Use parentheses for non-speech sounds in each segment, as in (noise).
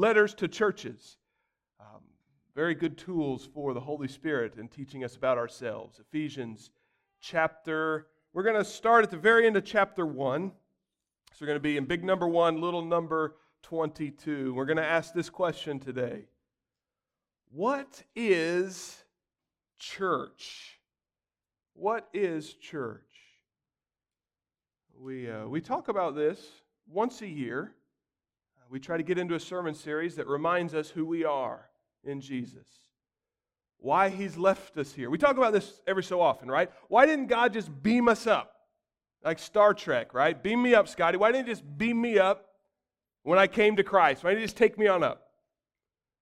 letters to churches. Um, very good tools for the Holy Spirit in teaching us about ourselves. Ephesians chapter, we're going to start at the very end of chapter 1. So we're going to be in big number 1, little number 22. We're going to ask this question today What is church? What is church? We, uh, we talk about this once a year. We try to get into a sermon series that reminds us who we are in Jesus, why He's left us here. We talk about this every so often, right? Why didn't God just beam us up? Like Star Trek, right? Beam me up, Scotty. Why didn't He just beam me up when I came to Christ? Why didn't He just take me on up?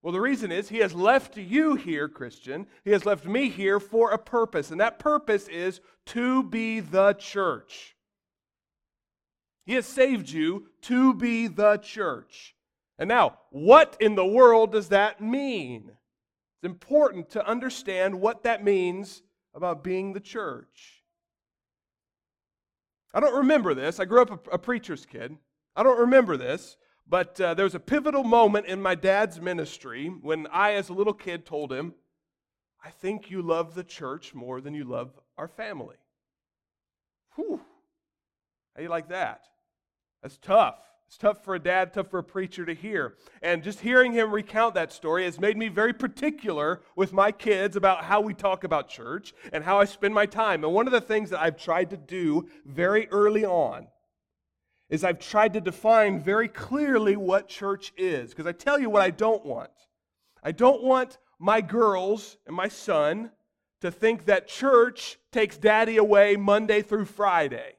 Well, the reason is He has left you here, Christian. He has left me here for a purpose, and that purpose is to be the church. He has saved you to be the church. And now, what in the world does that mean? It's important to understand what that means about being the church. I don't remember this. I grew up a, a preacher's kid. I don't remember this, but uh, there was a pivotal moment in my dad's ministry when I, as a little kid, told him, I think you love the church more than you love our family. Whew. How do you like that? That's tough. It's tough for a dad, tough for a preacher to hear. And just hearing him recount that story has made me very particular with my kids about how we talk about church and how I spend my time. And one of the things that I've tried to do very early on is I've tried to define very clearly what church is. Because I tell you what I don't want. I don't want my girls and my son to think that church takes daddy away Monday through Friday.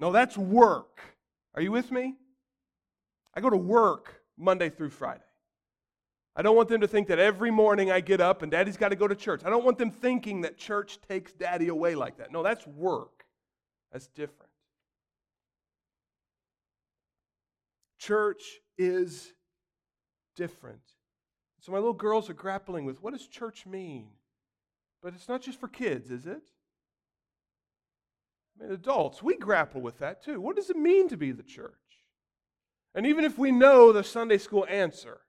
No, that's work. Are you with me? I go to work Monday through Friday. I don't want them to think that every morning I get up and daddy's got to go to church. I don't want them thinking that church takes daddy away like that. No, that's work. That's different. Church is different. So my little girls are grappling with what does church mean? But it's not just for kids, is it? Adults, we grapple with that too. What does it mean to be the church? And even if we know the Sunday school answer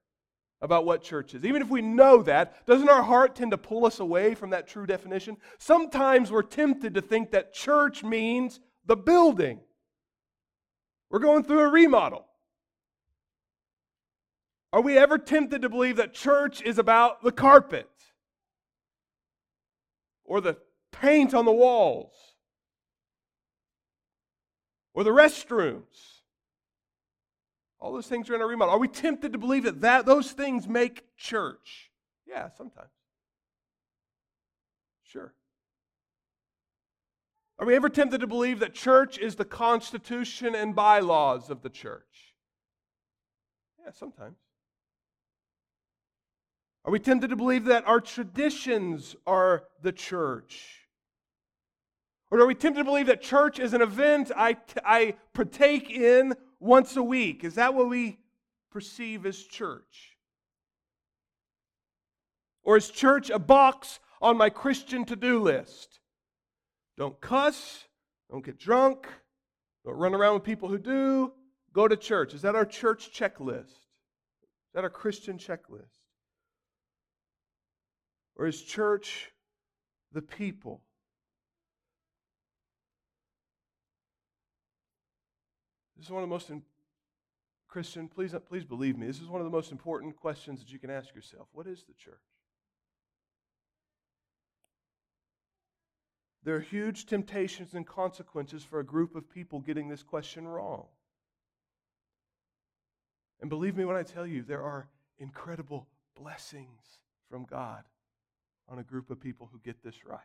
about what church is, even if we know that, doesn't our heart tend to pull us away from that true definition? Sometimes we're tempted to think that church means the building. We're going through a remodel. Are we ever tempted to believe that church is about the carpet or the paint on the walls or the restrooms. All those things are in our remodel. Are we tempted to believe that, that those things make church? Yeah, sometimes. Sure. Are we ever tempted to believe that church is the constitution and bylaws of the church? Yeah, sometimes. Are we tempted to believe that our traditions are the church? Or are we tempted to believe that church is an event I, I partake in once a week? Is that what we perceive as church? Or is church a box on my Christian to do list? Don't cuss, don't get drunk, don't run around with people who do, go to church. Is that our church checklist? Is that our Christian checklist? Or is church the people? This is one of the most, in, Christian, please, please believe me, this is one of the most important questions that you can ask yourself. What is the church? There are huge temptations and consequences for a group of people getting this question wrong. And believe me when I tell you, there are incredible blessings from God on a group of people who get this right.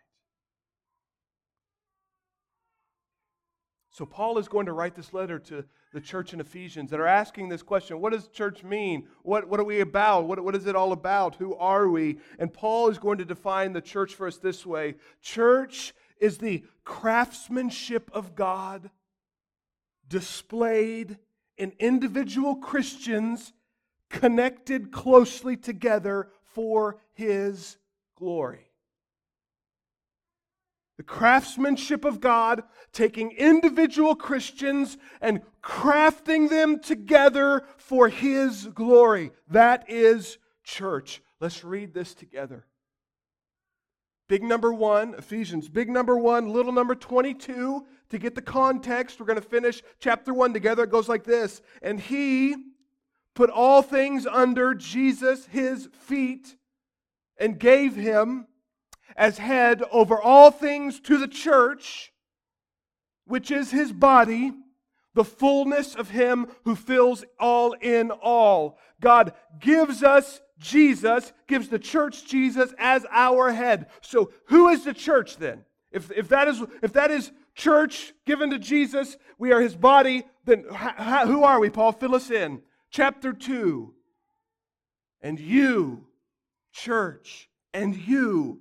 So, Paul is going to write this letter to the church in Ephesians that are asking this question What does church mean? What, what are we about? What, what is it all about? Who are we? And Paul is going to define the church for us this way Church is the craftsmanship of God displayed in individual Christians connected closely together for his glory. The craftsmanship of God, taking individual Christians and crafting them together for His glory. That is church. Let's read this together. Big number one, Ephesians. Big number one, little number 22. To get the context, we're going to finish chapter one together. It goes like this And He put all things under Jesus, His feet, and gave Him as head over all things to the church, which is his body, the fullness of him who fills all in all. God gives us Jesus, gives the church Jesus as our head. So who is the church then? If, if, that, is, if that is church given to Jesus, we are his body, then who are we, Paul? Fill us in. Chapter 2. And you, church, and you,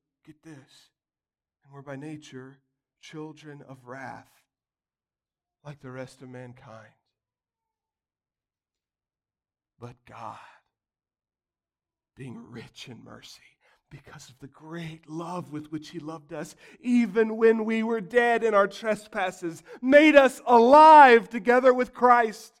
Get this. And we're by nature children of wrath, like the rest of mankind. But God, being rich in mercy, because of the great love with which He loved us, even when we were dead in our trespasses, made us alive together with Christ.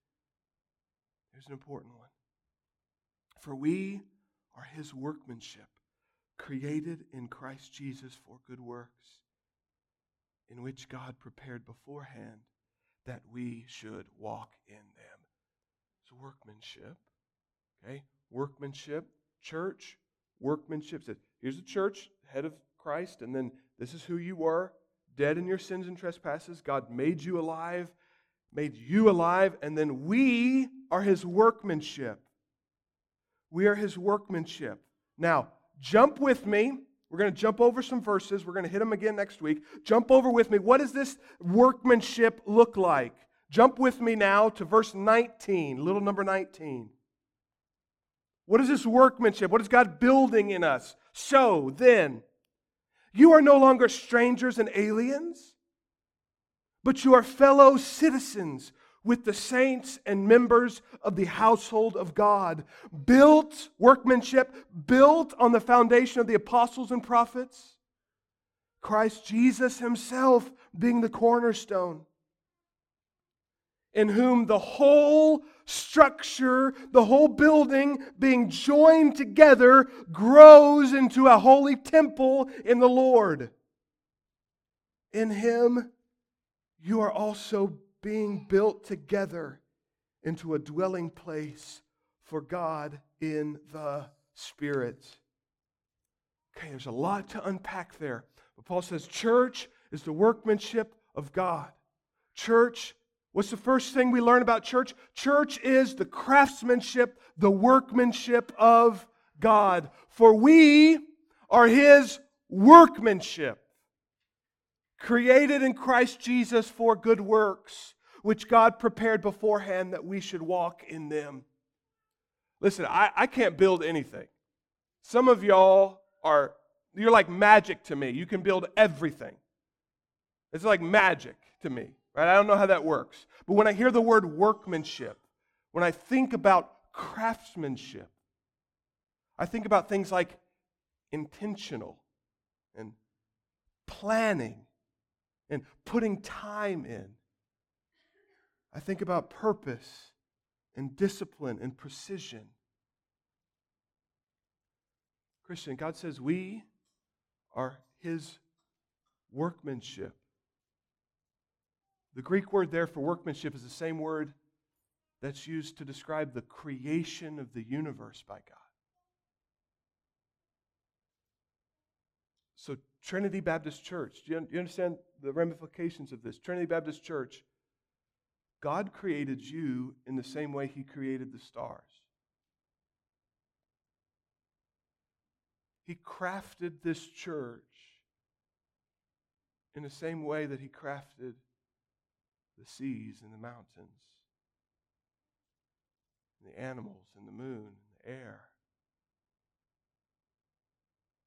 Here's an important one. For we are his workmanship, created in Christ Jesus for good works, in which God prepared beforehand that we should walk in them. It's workmanship. Okay? Workmanship, church, workmanship. Here's the church, head of Christ, and then this is who you were, dead in your sins and trespasses. God made you alive made you alive, and then we are his workmanship. We are his workmanship. Now, jump with me. We're going to jump over some verses. We're going to hit them again next week. Jump over with me. What does this workmanship look like? Jump with me now to verse 19, little number 19. What is this workmanship? What is God building in us? So then, you are no longer strangers and aliens but you are fellow citizens with the saints and members of the household of God, built, workmanship, built on the foundation of the apostles and prophets, Christ Jesus himself being the cornerstone, in whom the whole structure, the whole building being joined together, grows into a holy temple in the Lord. In him, you are also being built together into a dwelling place for God in the Spirit. Okay, there's a lot to unpack there. But Paul says, church is the workmanship of God. Church, what's the first thing we learn about church? Church is the craftsmanship, the workmanship of God. For we are his workmanship created in Christ Jesus for good works, which God prepared beforehand that we should walk in them. Listen, I, I can't build anything. Some of y'all are, you're like magic to me. You can build everything. It's like magic to me, right? I don't know how that works. But when I hear the word workmanship, when I think about craftsmanship, I think about things like intentional and planning and putting time in. I think about purpose and discipline and precision. Christian, God says we are His workmanship. The Greek word there for workmanship is the same word that's used to describe the creation of the universe by God. So, Trinity Baptist Church, do you, you understand the ramifications of this? Trinity Baptist Church, God created you in the same way He created the stars. He crafted this church in the same way that He crafted the seas and the mountains, and the animals and the moon and the air.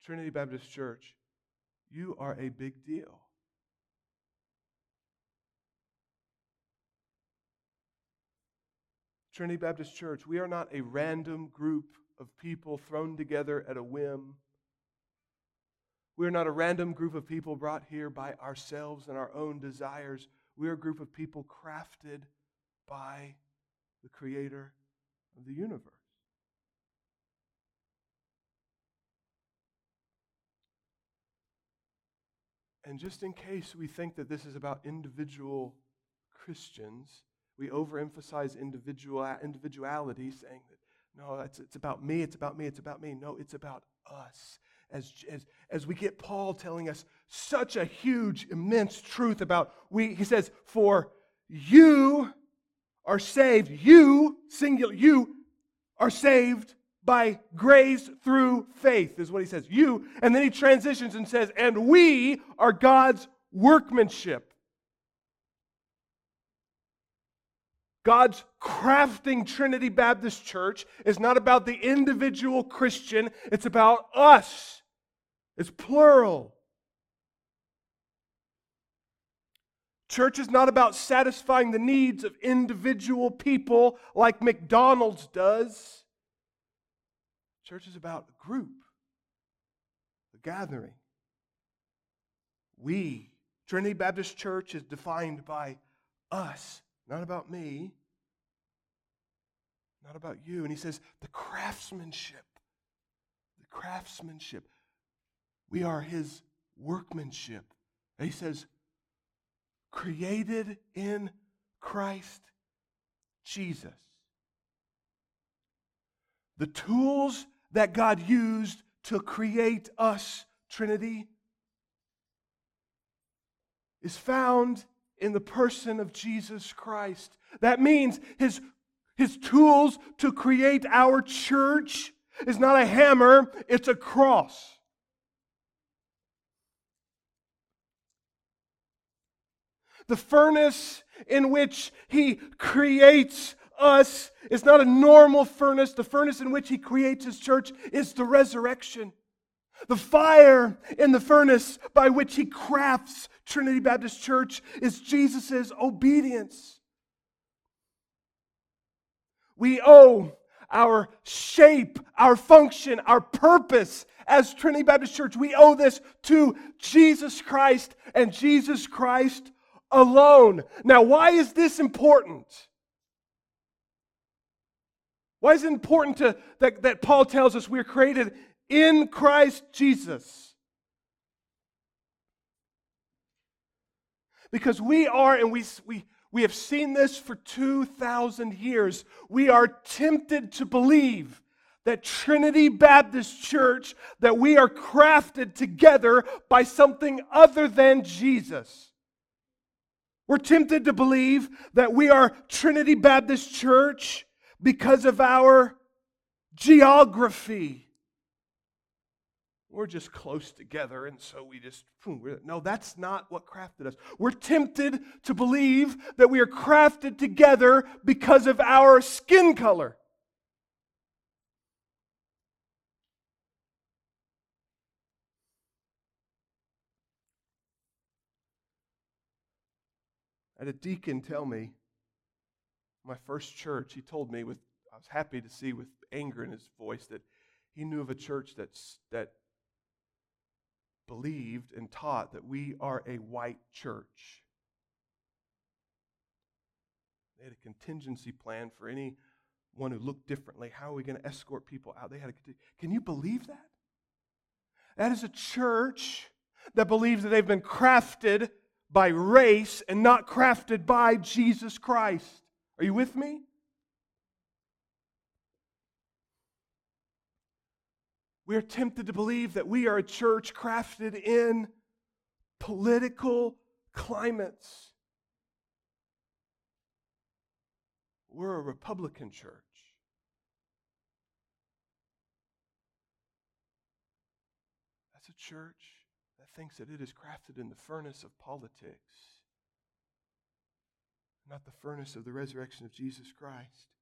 Trinity Baptist Church, you are a big deal. Trinity Baptist Church, we are not a random group of people thrown together at a whim. We are not a random group of people brought here by ourselves and our own desires. We are a group of people crafted by the Creator of the universe. And just in case we think that this is about individual Christians, we overemphasize individual, individuality, saying that no, it's, it's about me, it's about me, it's about me. No, it's about us. As, as, as we get Paul telling us such a huge, immense truth about we, he says, for you are saved, you, singular, you are saved by grace through faith, is what he says. You. And then he transitions and says, and we are God's workmanship. God's crafting Trinity Baptist Church is not about the individual Christian, it's about us. It's plural. Church is not about satisfying the needs of individual people like McDonald's does. Church is about a group, a gathering. We, Trinity Baptist Church, is defined by us, not about me, not about you. And he says, the craftsmanship, the craftsmanship. We are his workmanship. And he says, created in Christ Jesus. The tools that God used to create us, Trinity, is found in the person of Jesus Christ. That means his, his tools to create our church is not a hammer, it's a cross. The furnace in which he creates us is not a normal furnace. The furnace in which he creates his church is the resurrection. The fire in the furnace by which he crafts Trinity Baptist Church is Jesus' obedience. We owe our shape, our function, our purpose as Trinity Baptist Church, we owe this to Jesus Christ and Jesus Christ alone. Now, why is this important? Why is it important to, that, that Paul tells us we're created in Christ Jesus? Because we are, and we, we, we have seen this for 2,000 years, we are tempted to believe that Trinity Baptist Church, that we are crafted together by something other than Jesus. We're tempted to believe that we are Trinity Baptist Church because of our geography. We're just close together, and so we just, no, that's not what crafted us. We're tempted to believe that we are crafted together because of our skin color. I had a deacon tell me my first church, he told me with I was happy to see with anger in his voice that he knew of a church that's, that believed and taught that we are a white church. They had a contingency plan for anyone who looked differently. How are we going to escort people out? They had a Can you believe that? That is a church that believes that they've been crafted by race and not crafted by Jesus Christ. Are you with me? We are tempted to believe that we are a church crafted in political climates. We're a Republican church. That's a church that thinks that it is crafted in the furnace of politics, not the furnace of the resurrection of Jesus Christ.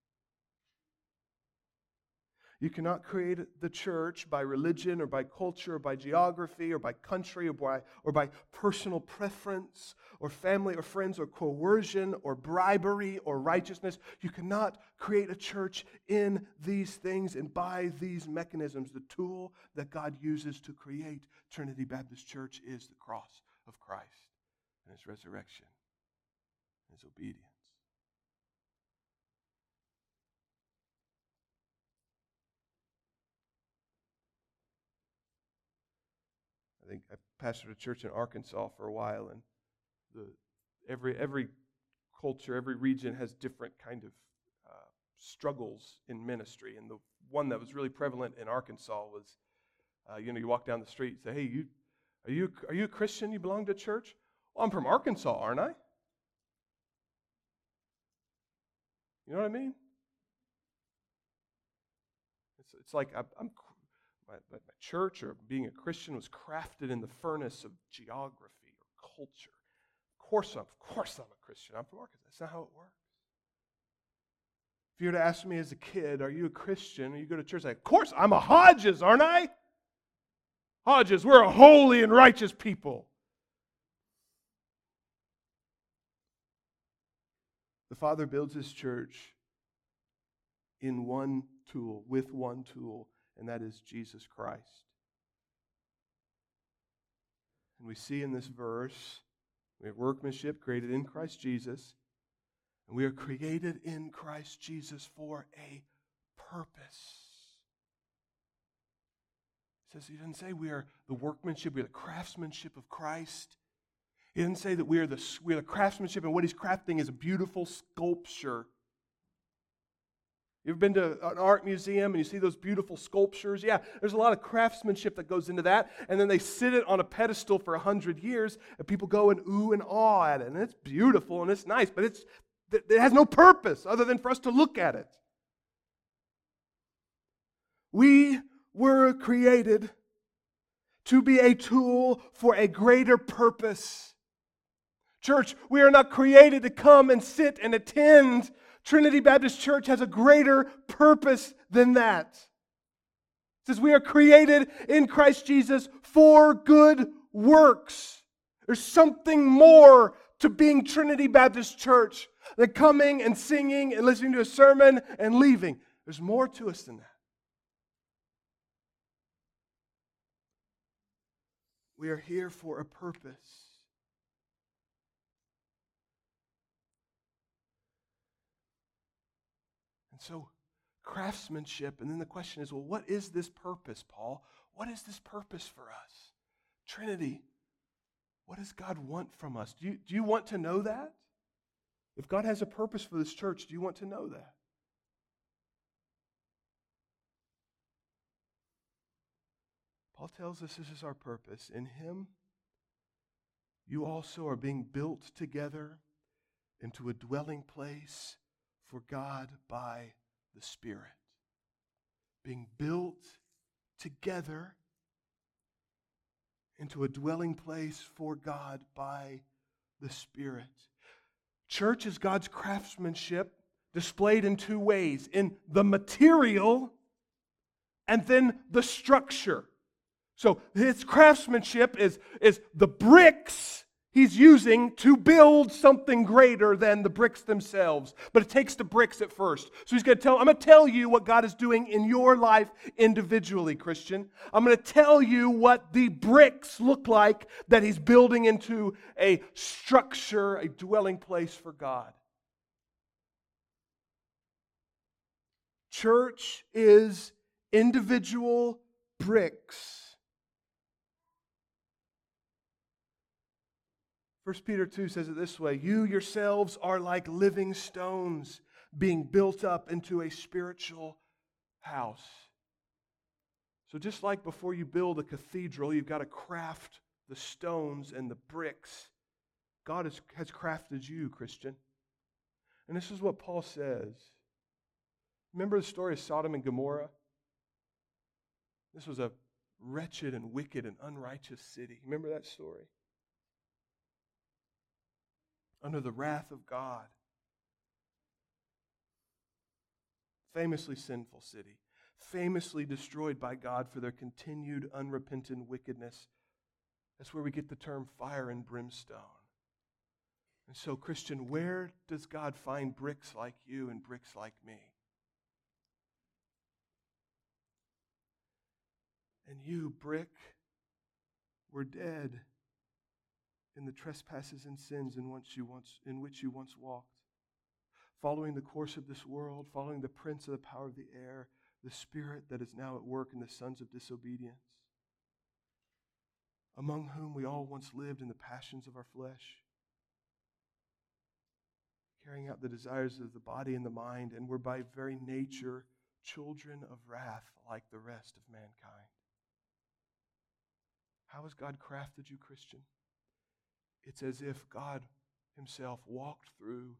You cannot create the church by religion or by culture or by geography or by country or by, or by personal preference or family or friends or coercion or bribery or righteousness. You cannot create a church in these things and by these mechanisms. The tool that God uses to create Trinity Baptist Church is the cross of Christ and his resurrection and his obedience. I think I pastored a church in Arkansas for a while, and the, every every culture, every region has different kind of uh, struggles in ministry. And the one that was really prevalent in Arkansas was, uh, you know, you walk down the street, and say, "Hey, you are you are you a Christian? You belong to church?" Well, I'm from Arkansas, aren't I? You know what I mean? It's, it's like I, I'm my, my, church or being a Christian was crafted in the furnace of geography or culture. Of course, I'm, of course, I'm a Christian. I'm from Arkansas. That's not how it works. If you were to ask me as a kid, "Are you a Christian?" and you go to church, like, "Of course, I'm a Hodges, aren't I?" Hodges, we're a holy and righteous people. The Father builds His church in one tool, with one tool, and that is Jesus Christ. And we see in this verse, we have workmanship created in Christ Jesus, and we are created in Christ Jesus for a purpose. He says he doesn't say we are the workmanship, we are the craftsmanship of Christ. He doesn't say that we are the, we are the craftsmanship, and what he's crafting is a beautiful sculpture you ever been to an art museum and you see those beautiful sculptures? Yeah, there's a lot of craftsmanship that goes into that. And then they sit it on a pedestal for a hundred years, and people go and ooh and awe at it. And it's beautiful and it's nice, but it's, it has no purpose other than for us to look at it. We were created to be a tool for a greater purpose. Church, we are not created to come and sit and attend Trinity Baptist Church has a greater purpose than that. It says we are created in Christ Jesus for good works. There's something more to being Trinity Baptist Church than coming and singing and listening to a sermon and leaving. There's more to us than that. We are here for a purpose. So craftsmanship. And then the question is well, what is this purpose, Paul? What is this purpose for us? Trinity, what does God want from us? Do you, do you want to know that? If God has a purpose for this church, do you want to know that? Paul tells us this is our purpose. In Him, you also are being built together into a dwelling place for God by the Spirit. Being built together into a dwelling place for God by the Spirit. Church is God's craftsmanship displayed in two ways in the material and then the structure. So his craftsmanship is, is the bricks he's using to build something greater than the bricks themselves. But it takes the bricks at first. So he's going to tell, I'm going to tell you what God is doing in your life individually, Christian. I'm going to tell you what the bricks look like that he's building into a structure, a dwelling place for God. Church is individual bricks 1 Peter 2 says it this way You yourselves are like living stones being built up into a spiritual house. So, just like before you build a cathedral, you've got to craft the stones and the bricks. God has, has crafted you, Christian. And this is what Paul says. Remember the story of Sodom and Gomorrah? This was a wretched and wicked and unrighteous city. Remember that story? Under the wrath of God. Famously sinful city, famously destroyed by God for their continued unrepentant wickedness. That's where we get the term fire and brimstone. And so, Christian, where does God find bricks like you and bricks like me? And you, brick, were dead in the trespasses and sins in which you once, in which you once walked, following the course of this world, following the prince of the power of the air, the spirit that is now at work in the sons of disobedience, among whom we all once lived in the passions of our flesh, carrying out the desires of the body and the mind, and were by very nature children of wrath like the rest of mankind. How has God crafted you, Christian? It's as if God Himself walked through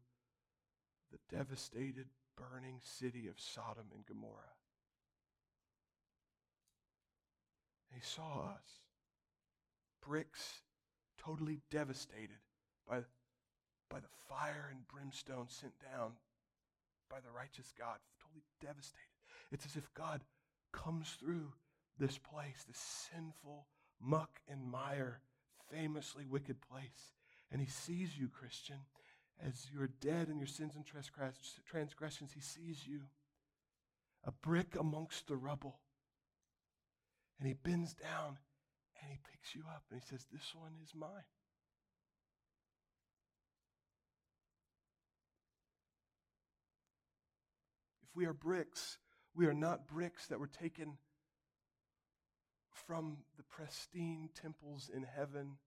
the devastated, burning city of Sodom and Gomorrah. He saw us, bricks totally devastated by, by the fire and brimstone sent down by the righteous God, totally devastated. It's as if God comes through this place, this sinful, muck and mire, famously wicked place. And he sees you, Christian, as you're dead in your sins and transgressions. He sees you, a brick amongst the rubble. And he bends down and he picks you up and he says, This one is mine. If we are bricks, we are not bricks that were taken from the pristine temples in heaven.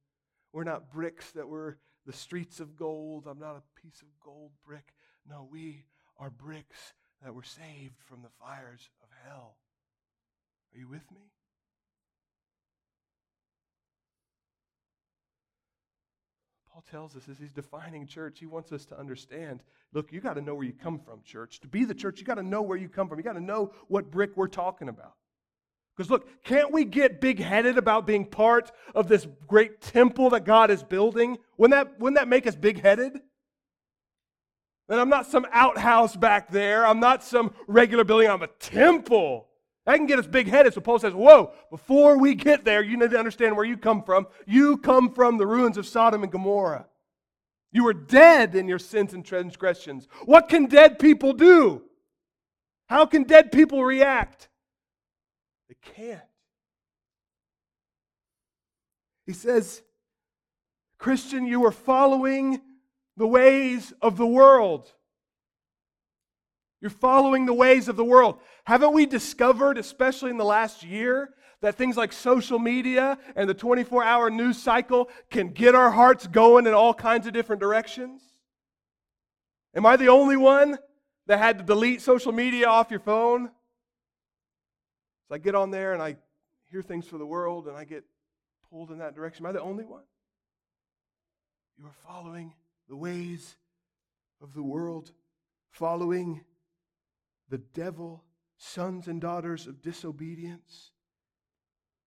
We're not bricks that were the streets of gold. I'm not a piece of gold brick. No, we are bricks that were saved from the fires of hell. Are you with me? Paul tells us as he's defining church, he wants us to understand look, you got to know where you come from, church. To be the church, you got to know where you come from. You got to know what brick we're talking about. Because look, can't we get big headed about being part of this great temple that God is building? Wouldn't that, wouldn't that make us big headed? And I'm not some outhouse back there. I'm not some regular building. I'm a temple. That can get us big headed. So Paul says, Whoa, before we get there, you need to understand where you come from. You come from the ruins of Sodom and Gomorrah. You were dead in your sins and transgressions. What can dead people do? How can dead people react? They can't. He says, Christian, you are following the ways of the world. You're following the ways of the world. Haven't we discovered, especially in the last year, that things like social media and the 24 hour news cycle can get our hearts going in all kinds of different directions? Am I the only one that had to delete social media off your phone? So I get on there and I hear things for the world and I get pulled in that direction. Am I the only one? You are following the ways of the world, following the devil, sons and daughters of disobedience,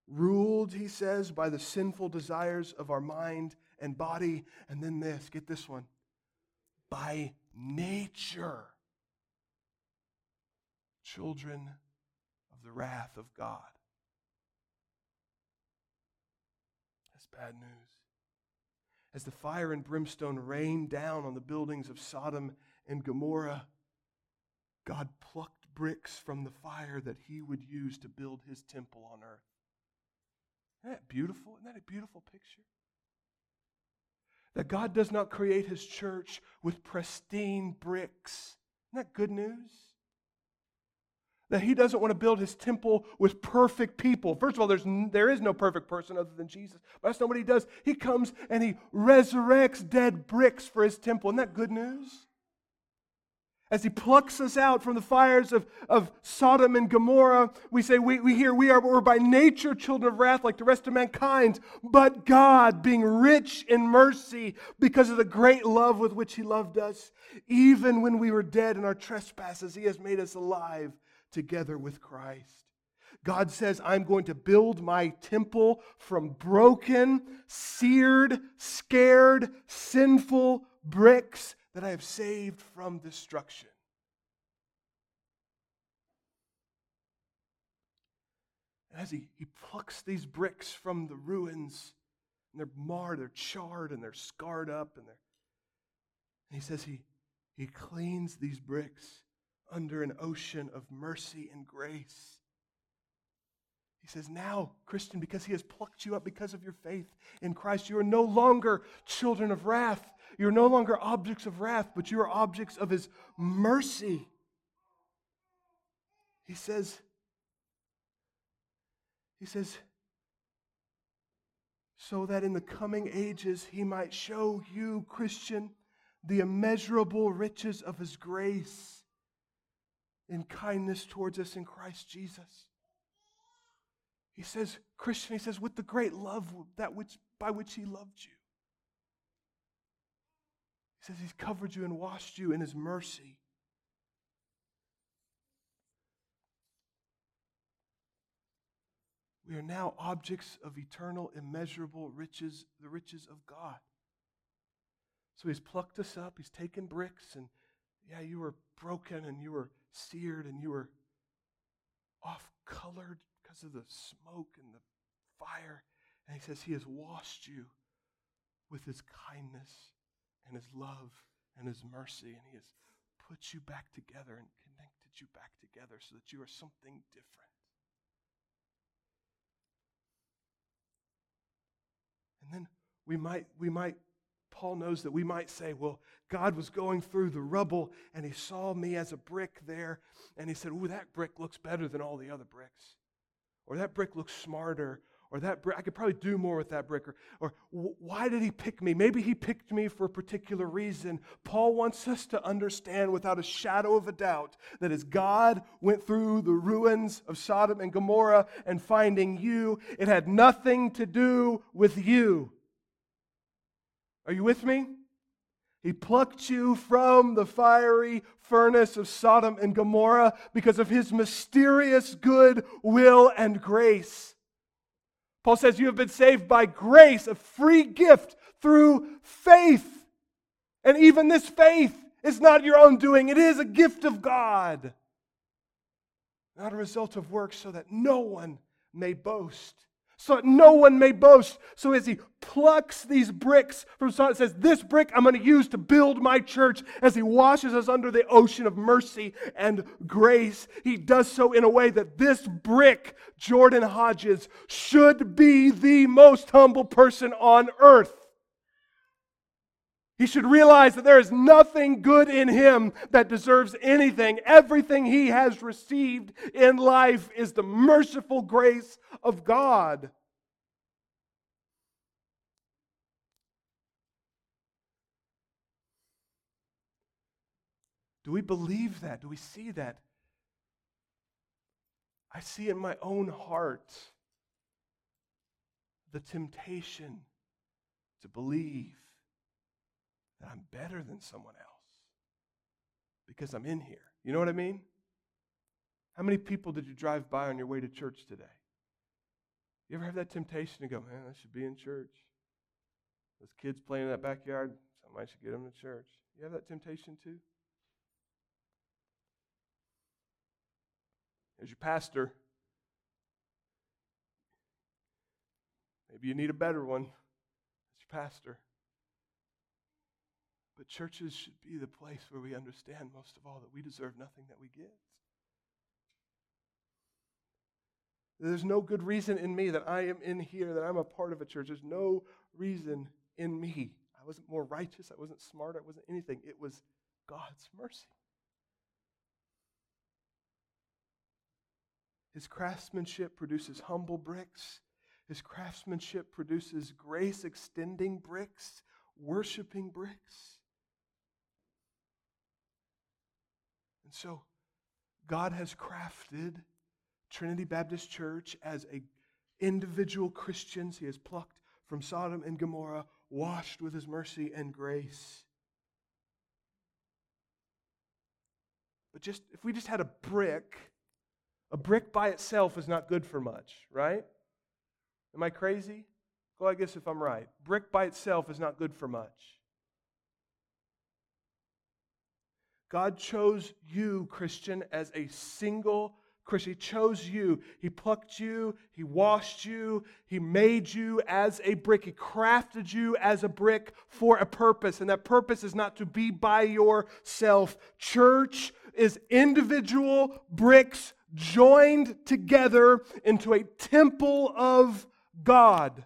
ruled, he says, by the sinful desires of our mind and body. And then this, get this one, by nature, children the wrath of God. That's bad news. As the fire and brimstone rained down on the buildings of Sodom and Gomorrah, God plucked bricks from the fire that he would use to build his temple on earth. Isn't that beautiful? Isn't that a beautiful picture? That God does not create his church with pristine bricks. Isn't that good news? That he doesn't want to build his temple with perfect people. First of all, there's, there is no perfect person other than Jesus. But that's not what he does. He comes and he resurrects dead bricks for his temple. Isn't that good news? As he plucks us out from the fires of, of Sodom and Gomorrah, we say, we, we hear, we are we're by nature children of wrath like the rest of mankind. But God, being rich in mercy because of the great love with which he loved us, even when we were dead in our trespasses, he has made us alive together with Christ. God says, I'm going to build my temple from broken, seared, scared, sinful bricks that I have saved from destruction. And as he, he plucks these bricks from the ruins, and they're marred, they're charred, and they're scarred up, and they're and he says he, he cleans these bricks under an ocean of mercy and grace. He says, Now, Christian, because he has plucked you up because of your faith in Christ, you are no longer children of wrath. You're no longer objects of wrath, but you are objects of his mercy. He says, He says, so that in the coming ages he might show you, Christian, the immeasurable riches of his grace in kindness towards us in Christ Jesus. He says, Christian, he says, with the great love that which, by which he loved you. He says he's covered you and washed you in his mercy. We are now objects of eternal, immeasurable riches, the riches of God. So he's plucked us up, he's taken bricks, and yeah, you were broken and you were seared and you were off colored because of the smoke and the fire. And he says, He has washed you with His kindness and His love and His mercy. And He has put you back together and connected you back together so that you are something different. And then we might, we might Paul knows that we might say, well, God was going through the rubble and he saw me as a brick there and he said, Ooh, that brick looks better than all the other bricks. Or that brick looks smarter. Or that brick, I could probably do more with that brick. Or, or why did he pick me? Maybe he picked me for a particular reason. Paul wants us to understand without a shadow of a doubt that as God went through the ruins of Sodom and Gomorrah and finding you, it had nothing to do with you. Are you with me? He plucked you from the fiery furnace of Sodom and Gomorrah because of his mysterious good will and grace. Paul says, You have been saved by grace, a free gift through faith. And even this faith is not your own doing, it is a gift of God, not a result of works, so that no one may boast so that no one may boast. So as he plucks these bricks from Sodom, says, This brick I'm going to use to build my church. As he washes us under the ocean of mercy and grace, he does so in a way that this brick, Jordan Hodges, should be the most humble person on earth. He should realize that there is nothing good in him that deserves anything. Everything he has received in life is the merciful grace of God. Do we believe that? Do we see that? I see in my own heart the temptation to believe that I'm better than someone else because I'm in here. You know what I mean? How many people did you drive by on your way to church today? You ever have that temptation to go, man, I should be in church? Those kids playing in that backyard, somebody should get them to church. You have that temptation too? As your pastor, maybe you need a better one as your pastor. But churches should be the place where we understand most of all that we deserve nothing that we give. There's no good reason in me that I am in here, that I'm a part of a church. There's no reason in me. I wasn't more righteous. I wasn't smarter. I wasn't anything. It was God's mercy. His craftsmanship produces humble bricks. His craftsmanship produces grace extending bricks, worshiping bricks. And so, God has crafted Trinity Baptist Church as a individual Christians he has plucked from Sodom and Gomorrah, washed with his mercy and grace. But just if we just had a brick, a brick by itself is not good for much, right? Am I crazy? Well, I guess if I'm right. Brick by itself is not good for much. God chose you, Christian, as a single Christian. He chose you. He plucked you. He washed you. He made you as a brick. He crafted you as a brick for a purpose. And that purpose is not to be by yourself. Church is individual bricks joined together into a temple of God.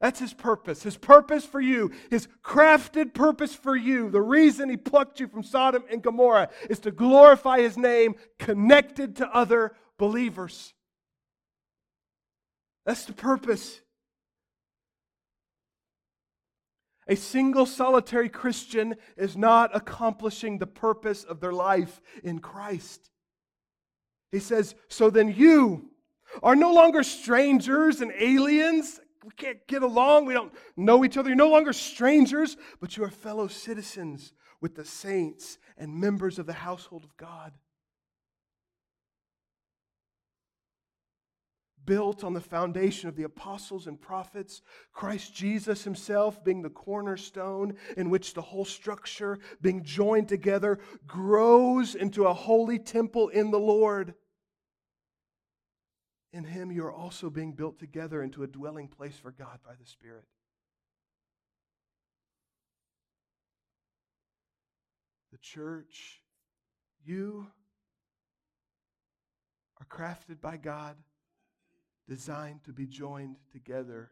That's his purpose. His purpose for you, his crafted purpose for you, the reason he plucked you from Sodom and Gomorrah is to glorify his name connected to other believers. That's the purpose. A single solitary Christian is not accomplishing the purpose of their life in Christ. He says, So then you are no longer strangers and aliens we can't get along. We don't know each other. You're no longer strangers, but you are fellow citizens with the saints and members of the household of God. Built on the foundation of the apostles and prophets, Christ Jesus himself being the cornerstone in which the whole structure, being joined together, grows into a holy temple in the Lord. In him you are also being built together into a dwelling place for God by the Spirit. The church, you are crafted by God, designed to be joined together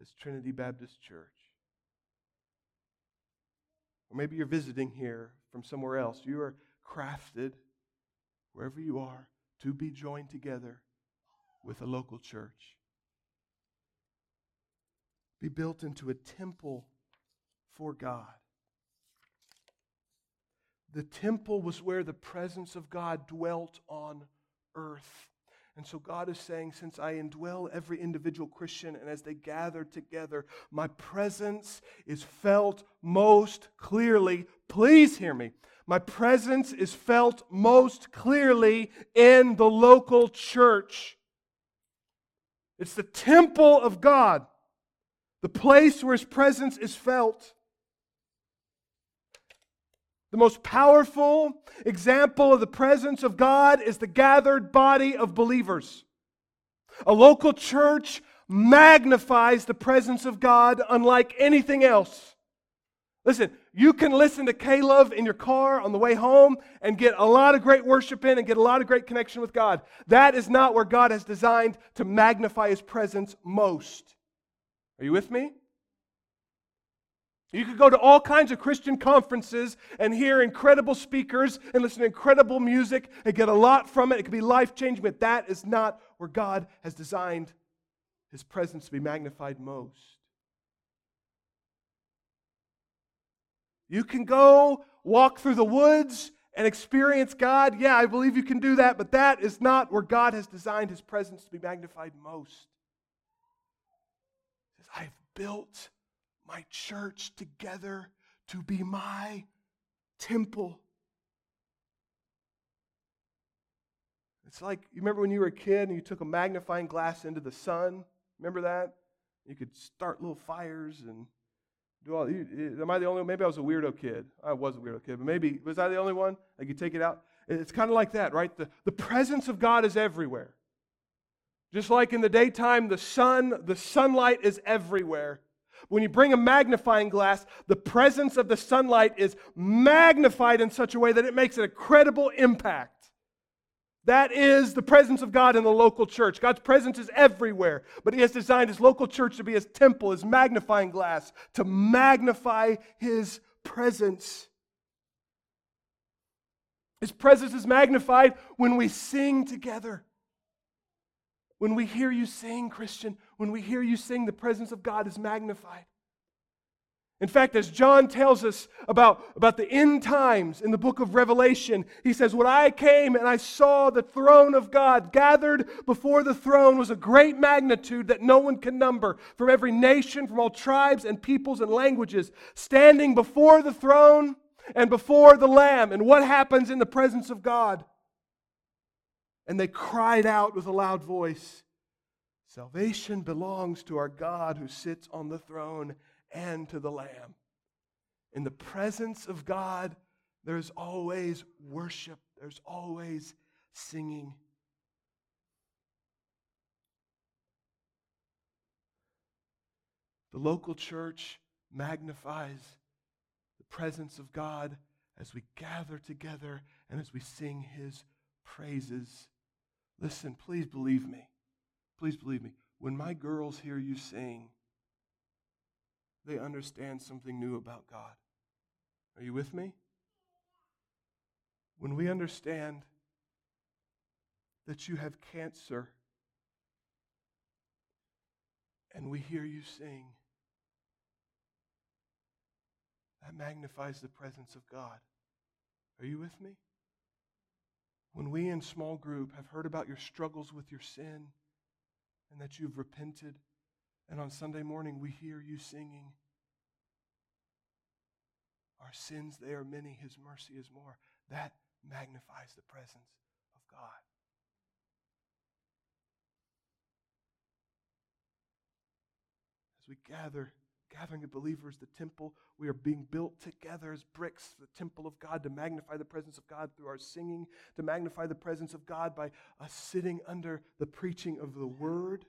as Trinity Baptist Church. Or maybe you're visiting here from somewhere else. You are crafted, wherever you are, to be joined together with a local church. Be built into a temple for God. The temple was where the presence of God dwelt on earth. And so God is saying, since I indwell every individual Christian, and as they gather together, my presence is felt most clearly. Please hear me. My presence is felt most clearly in the local church. It's the temple of God, the place where His presence is felt. The most powerful example of the presence of God is the gathered body of believers. A local church magnifies the presence of God unlike anything else. Listen, you can listen to K-LOVE in your car on the way home and get a lot of great worship in and get a lot of great connection with God. That is not where God has designed to magnify his presence most. Are you with me? You could go to all kinds of Christian conferences and hear incredible speakers and listen to incredible music and get a lot from it. It could be life changing, but that is not where God has designed his presence to be magnified most. You can go walk through the woods and experience God. Yeah, I believe you can do that, but that is not where God has designed his presence to be magnified most. I've built my church together to be my temple. It's like, you remember when you were a kid and you took a magnifying glass into the sun? Remember that? You could start little fires and do all, am I the only? Maybe I was a weirdo kid. I was a weirdo kid, but maybe, was I the only one? Like you take it out? It's kind of like that, right? The, the presence of God is everywhere. Just like in the daytime, the sun, the sunlight is everywhere. When you bring a magnifying glass, the presence of the sunlight is magnified in such a way that it makes an incredible impact. That is the presence of God in the local church. God's presence is everywhere, but He has designed His local church to be His temple, His magnifying glass, to magnify His presence. His presence is magnified when we sing together. When we hear you sing, Christian, when we hear you sing, the presence of God is magnified. In fact, as John tells us about, about the end times in the book of Revelation, he says, When I came and I saw the throne of God gathered before the throne was a great magnitude that no one can number, from every nation, from all tribes and peoples and languages, standing before the throne and before the Lamb. And what happens in the presence of God? And they cried out with a loud voice Salvation belongs to our God who sits on the throne and to the Lamb. In the presence of God, there's always worship, there's always singing. The local church magnifies the presence of God as we gather together and as we sing his praises. Listen, please believe me. Please believe me. When my girls hear you sing, they understand something new about God. Are you with me? When we understand that you have cancer and we hear you sing, that magnifies the presence of God. Are you with me? When we in small group have heard about your struggles with your sin and that you've repented, and on Sunday morning we hear you singing, Our sins, they are many, His mercy is more. That magnifies the presence of God. As we gather gathering of believers, the temple. We are being built together as bricks, the temple of God, to magnify the presence of God through our singing, to magnify the presence of God by us sitting under the preaching of the word.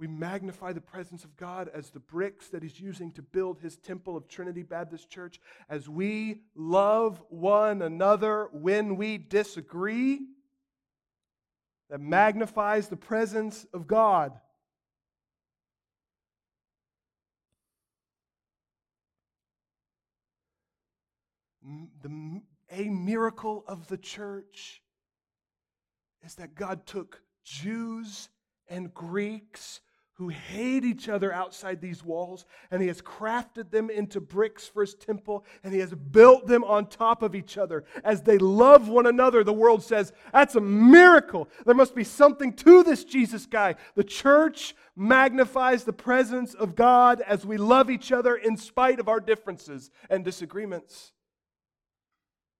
We magnify the presence of God as the bricks that He's using to build His temple of Trinity Baptist Church. As we love one another when we disagree, that magnifies the presence of God. The, a miracle of the church is that God took Jews and Greeks who hate each other outside these walls, and he has crafted them into bricks for his temple, and he has built them on top of each other. As they love one another, the world says, That's a miracle. There must be something to this Jesus guy. The church magnifies the presence of God as we love each other in spite of our differences and disagreements.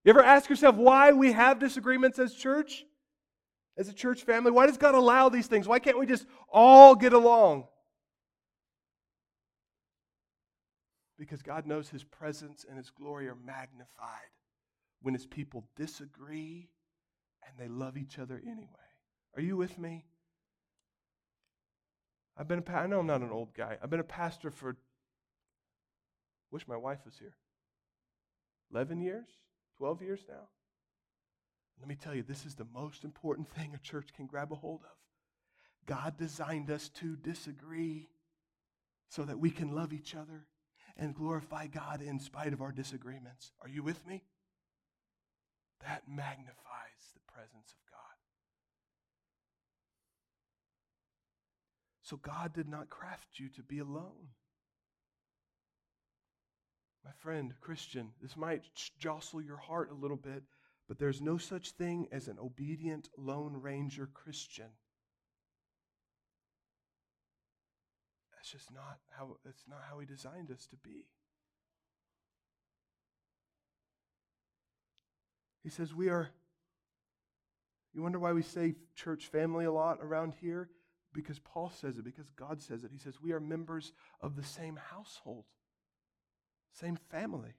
You ever ask yourself why we have disagreements as church? As a church family? Why does God allow these things? Why can't we just all get along? Because God knows His presence and His glory are magnified when His people disagree and they love each other anyway. Are you with me? I've been a, I know I'm not an old guy. I've been a pastor for, wish my wife was here, 11 years, 12 years now. Let me tell you, this is the most important (laughs) thing a church can grab a hold of. God designed us to disagree so that we can love each other and glorify God in spite of our disagreements. Are you with me? That magnifies the presence of God. So God did not craft you to be alone. My friend, Christian, this might jostle your heart a little bit but there's no such thing as an obedient Lone Ranger Christian. That's just not how that's not how he designed us to be. He says we are you wonder why we say church family a lot around here? Because Paul says it, because God says it. He says we are members of the same household, same family.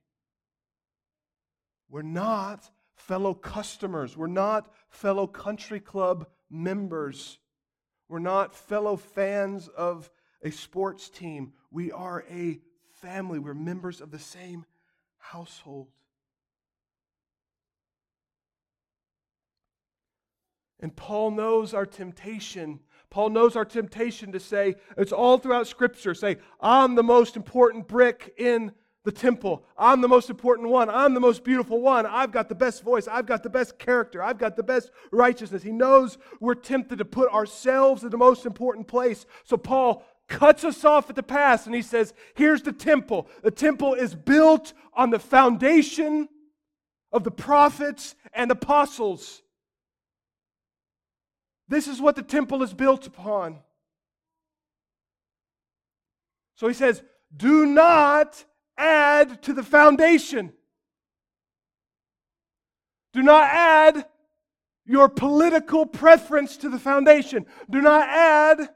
We're not fellow customers. We're not fellow country club members. We're not fellow fans of a sports team. We are a family. We're members of the same household. And Paul knows our temptation. Paul knows our temptation to say, it's all throughout Scripture, say, I'm the most important brick in the temple. I'm the most important one. I'm the most beautiful one. I've got the best voice. I've got the best character. I've got the best righteousness. He knows we're tempted to put ourselves in the most important place. So Paul cuts us off at the pass and he says, Here's the temple. The temple is built on the foundation of the prophets and apostles. This is what the temple is built upon. So he says, Do not add to the foundation. Do not add your political preference to the foundation. Do not add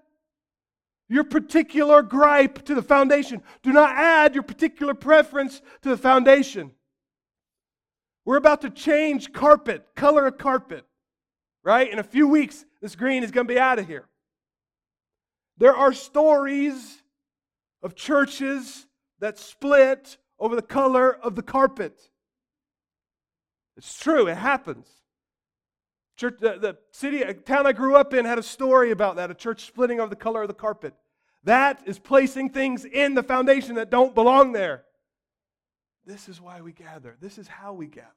your particular gripe to the foundation. Do not add your particular preference to the foundation. We're about to change carpet, color of carpet, right? In a few weeks, this green is going to be out of here. There are stories of churches that split over the color of the carpet. It's true, it happens. Church, the, the city, town I grew up in had a story about that, a church splitting over the color of the carpet. That is placing things in the foundation that don't belong there. This is why we gather. This is how we gather.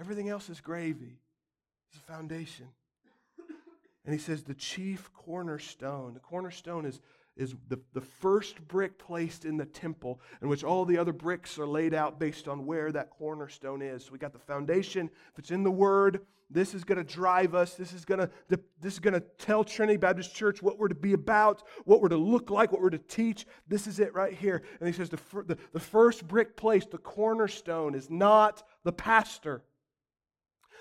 Everything else is gravy. It's a foundation. And he says the chief cornerstone. The cornerstone is is the, the first brick placed in the temple, in which all the other bricks are laid out based on where that cornerstone is. So we got the foundation. If it's in the Word, this is going to drive us. This is going to this is going to tell Trinity Baptist Church what we're to be about, what we're to look like, what we're to teach. This is it right here. And he says the, the, the first brick placed, the cornerstone, is not the pastor.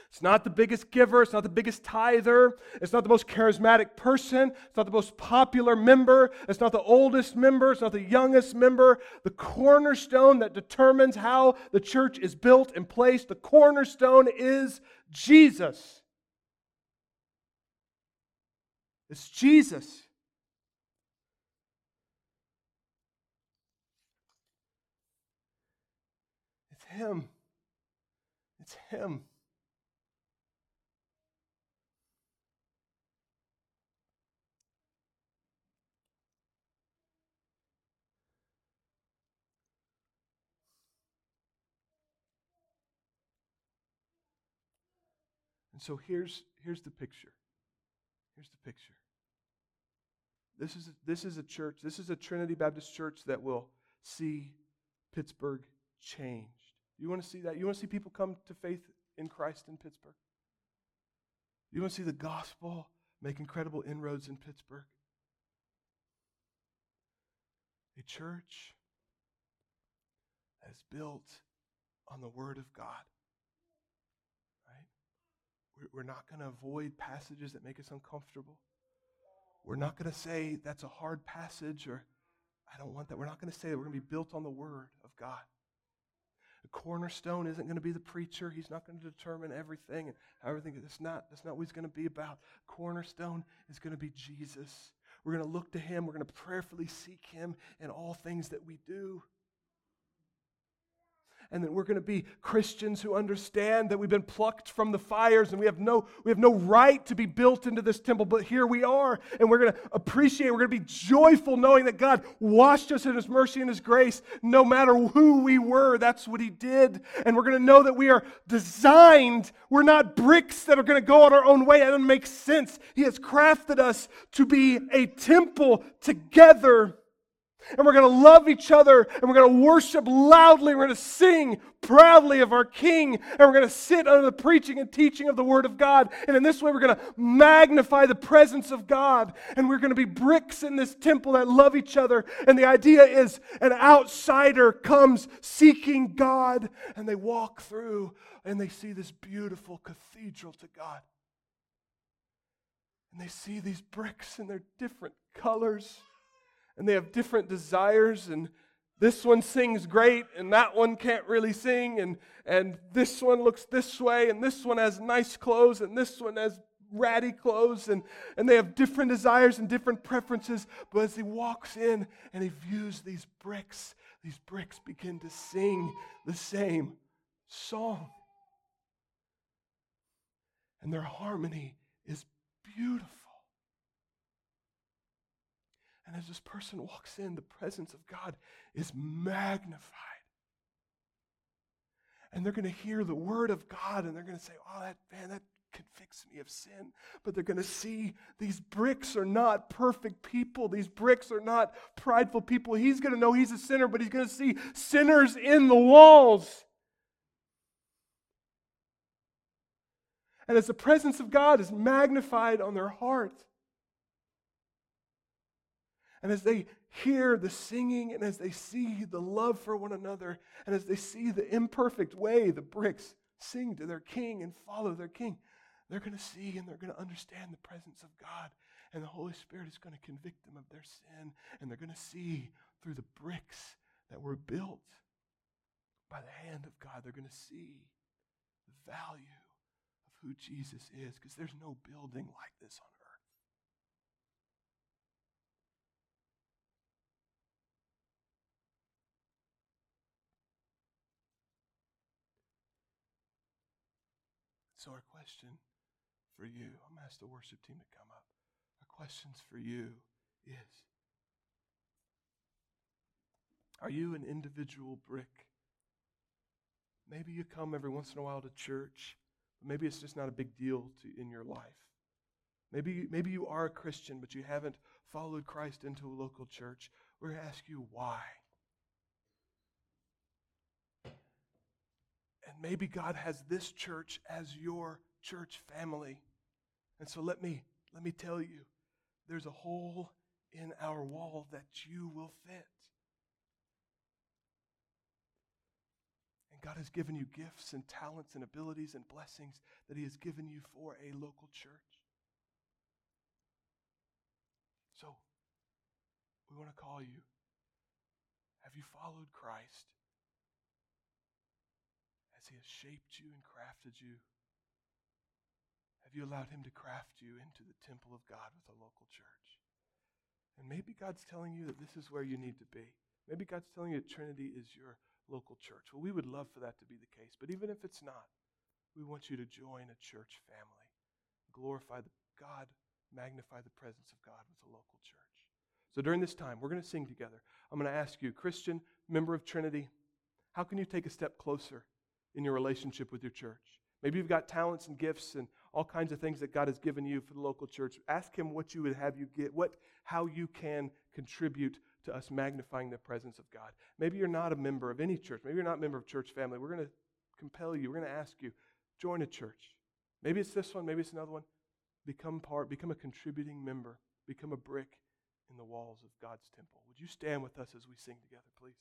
It's not the biggest giver. It's not the biggest tither. It's not the most charismatic person. It's not the most popular member. It's not the oldest member. It's not the youngest member. The cornerstone that determines how the church is built and placed, the cornerstone is Jesus. It's Jesus. It's Him. It's Him. And so here's, here's the picture. Here's the picture. This is, this is a church, this is a Trinity Baptist church that will see Pittsburgh changed. You want to see that? You want to see people come to faith in Christ in Pittsburgh? You want to see the gospel make incredible inroads in Pittsburgh? A church that is built on the Word of God. We're not going to avoid passages that make us uncomfortable. We're not going to say that's a hard passage or I don't want that. We're not going to say that we're going to be built on the Word of God. The cornerstone isn't going to be the preacher. He's not going to determine everything and everything. That's not, that's not what he's going to be about. Cornerstone is going to be Jesus. We're going to look to him. We're going to prayerfully seek him in all things that we do and that we're going to be Christians who understand that we've been plucked from the fires and we have no, we have no right to be built into this temple, but here we are, and we're going to appreciate, we're going to be joyful knowing that God washed us in His mercy and His grace no matter who we were. That's what He did. And we're going to know that we are designed, we're not bricks that are going to go on our own way. That doesn't make sense. He has crafted us to be a temple together and we're going to love each other and we're going to worship loudly. We're going to sing proudly of our King and we're going to sit under the preaching and teaching of the Word of God. And in this way, we're going to magnify the presence of God and we're going to be bricks in this temple that love each other. And the idea is an outsider comes seeking God and they walk through and they see this beautiful cathedral to God. And they see these bricks and they're different colors and they have different desires and this one sings great and that one can't really sing and, and this one looks this way and this one has nice clothes and this one has ratty clothes and, and they have different desires and different preferences but as he walks in and he views these bricks these bricks begin to sing the same song. And their harmony is beautiful as this person walks in, the presence of God is magnified. And they're going to hear the word of God and they're going to say, oh, that, man, that convicts me of sin. But they're going to see these bricks are not perfect people. These bricks are not prideful people. He's going to know he's a sinner, but he's going to see sinners in the walls. And as the presence of God is magnified on their heart, and as they hear the singing, and as they see the love for one another, and as they see the imperfect way the bricks sing to their king and follow their king, they're going to see and they're going to understand the presence of God. And the Holy Spirit is going to convict them of their sin. And they're going to see through the bricks that were built by the hand of God, they're going to see the value of who Jesus is because there's no building like this on question for you, I'm going to ask the worship team to come up. Our questions for you is Are you an individual brick? Maybe you come every once in a while to church, but maybe it's just not a big deal to, in your life. Maybe, maybe you are a Christian, but you haven't followed Christ into a local church. We're going to ask you why. And maybe God has this church as your church family. And so let me let me tell you, there's a hole in our wall that you will fit. And God has given you gifts and talents and abilities and blessings that He has given you for a local church. So, we want to call you. Have you followed Christ? as He has shaped you and crafted you? You allowed Him to craft you into the temple of God with a local church? And maybe God's telling you that this is where you need to be. Maybe God's telling you that Trinity is your local church. Well, we would love for that to be the case. But even if it's not, we want you to join a church family. Glorify the God, magnify the presence of God with a local church. So during this time, we're going to sing together. I'm going to ask you, Christian, member of Trinity, how can you take a step closer in your relationship with your church. Maybe you've got talents and gifts and all kinds of things that God has given you for the local church. Ask Him what you would have you get, what, how you can contribute to us magnifying the presence of God. Maybe you're not a member of any church. Maybe you're not a member of church family. We're going to compel you. We're going to ask you, join a church. Maybe it's this one. Maybe it's another one. Become part. Become a contributing member. Become a brick in the walls of God's temple. Would you stand with us as we sing together, please?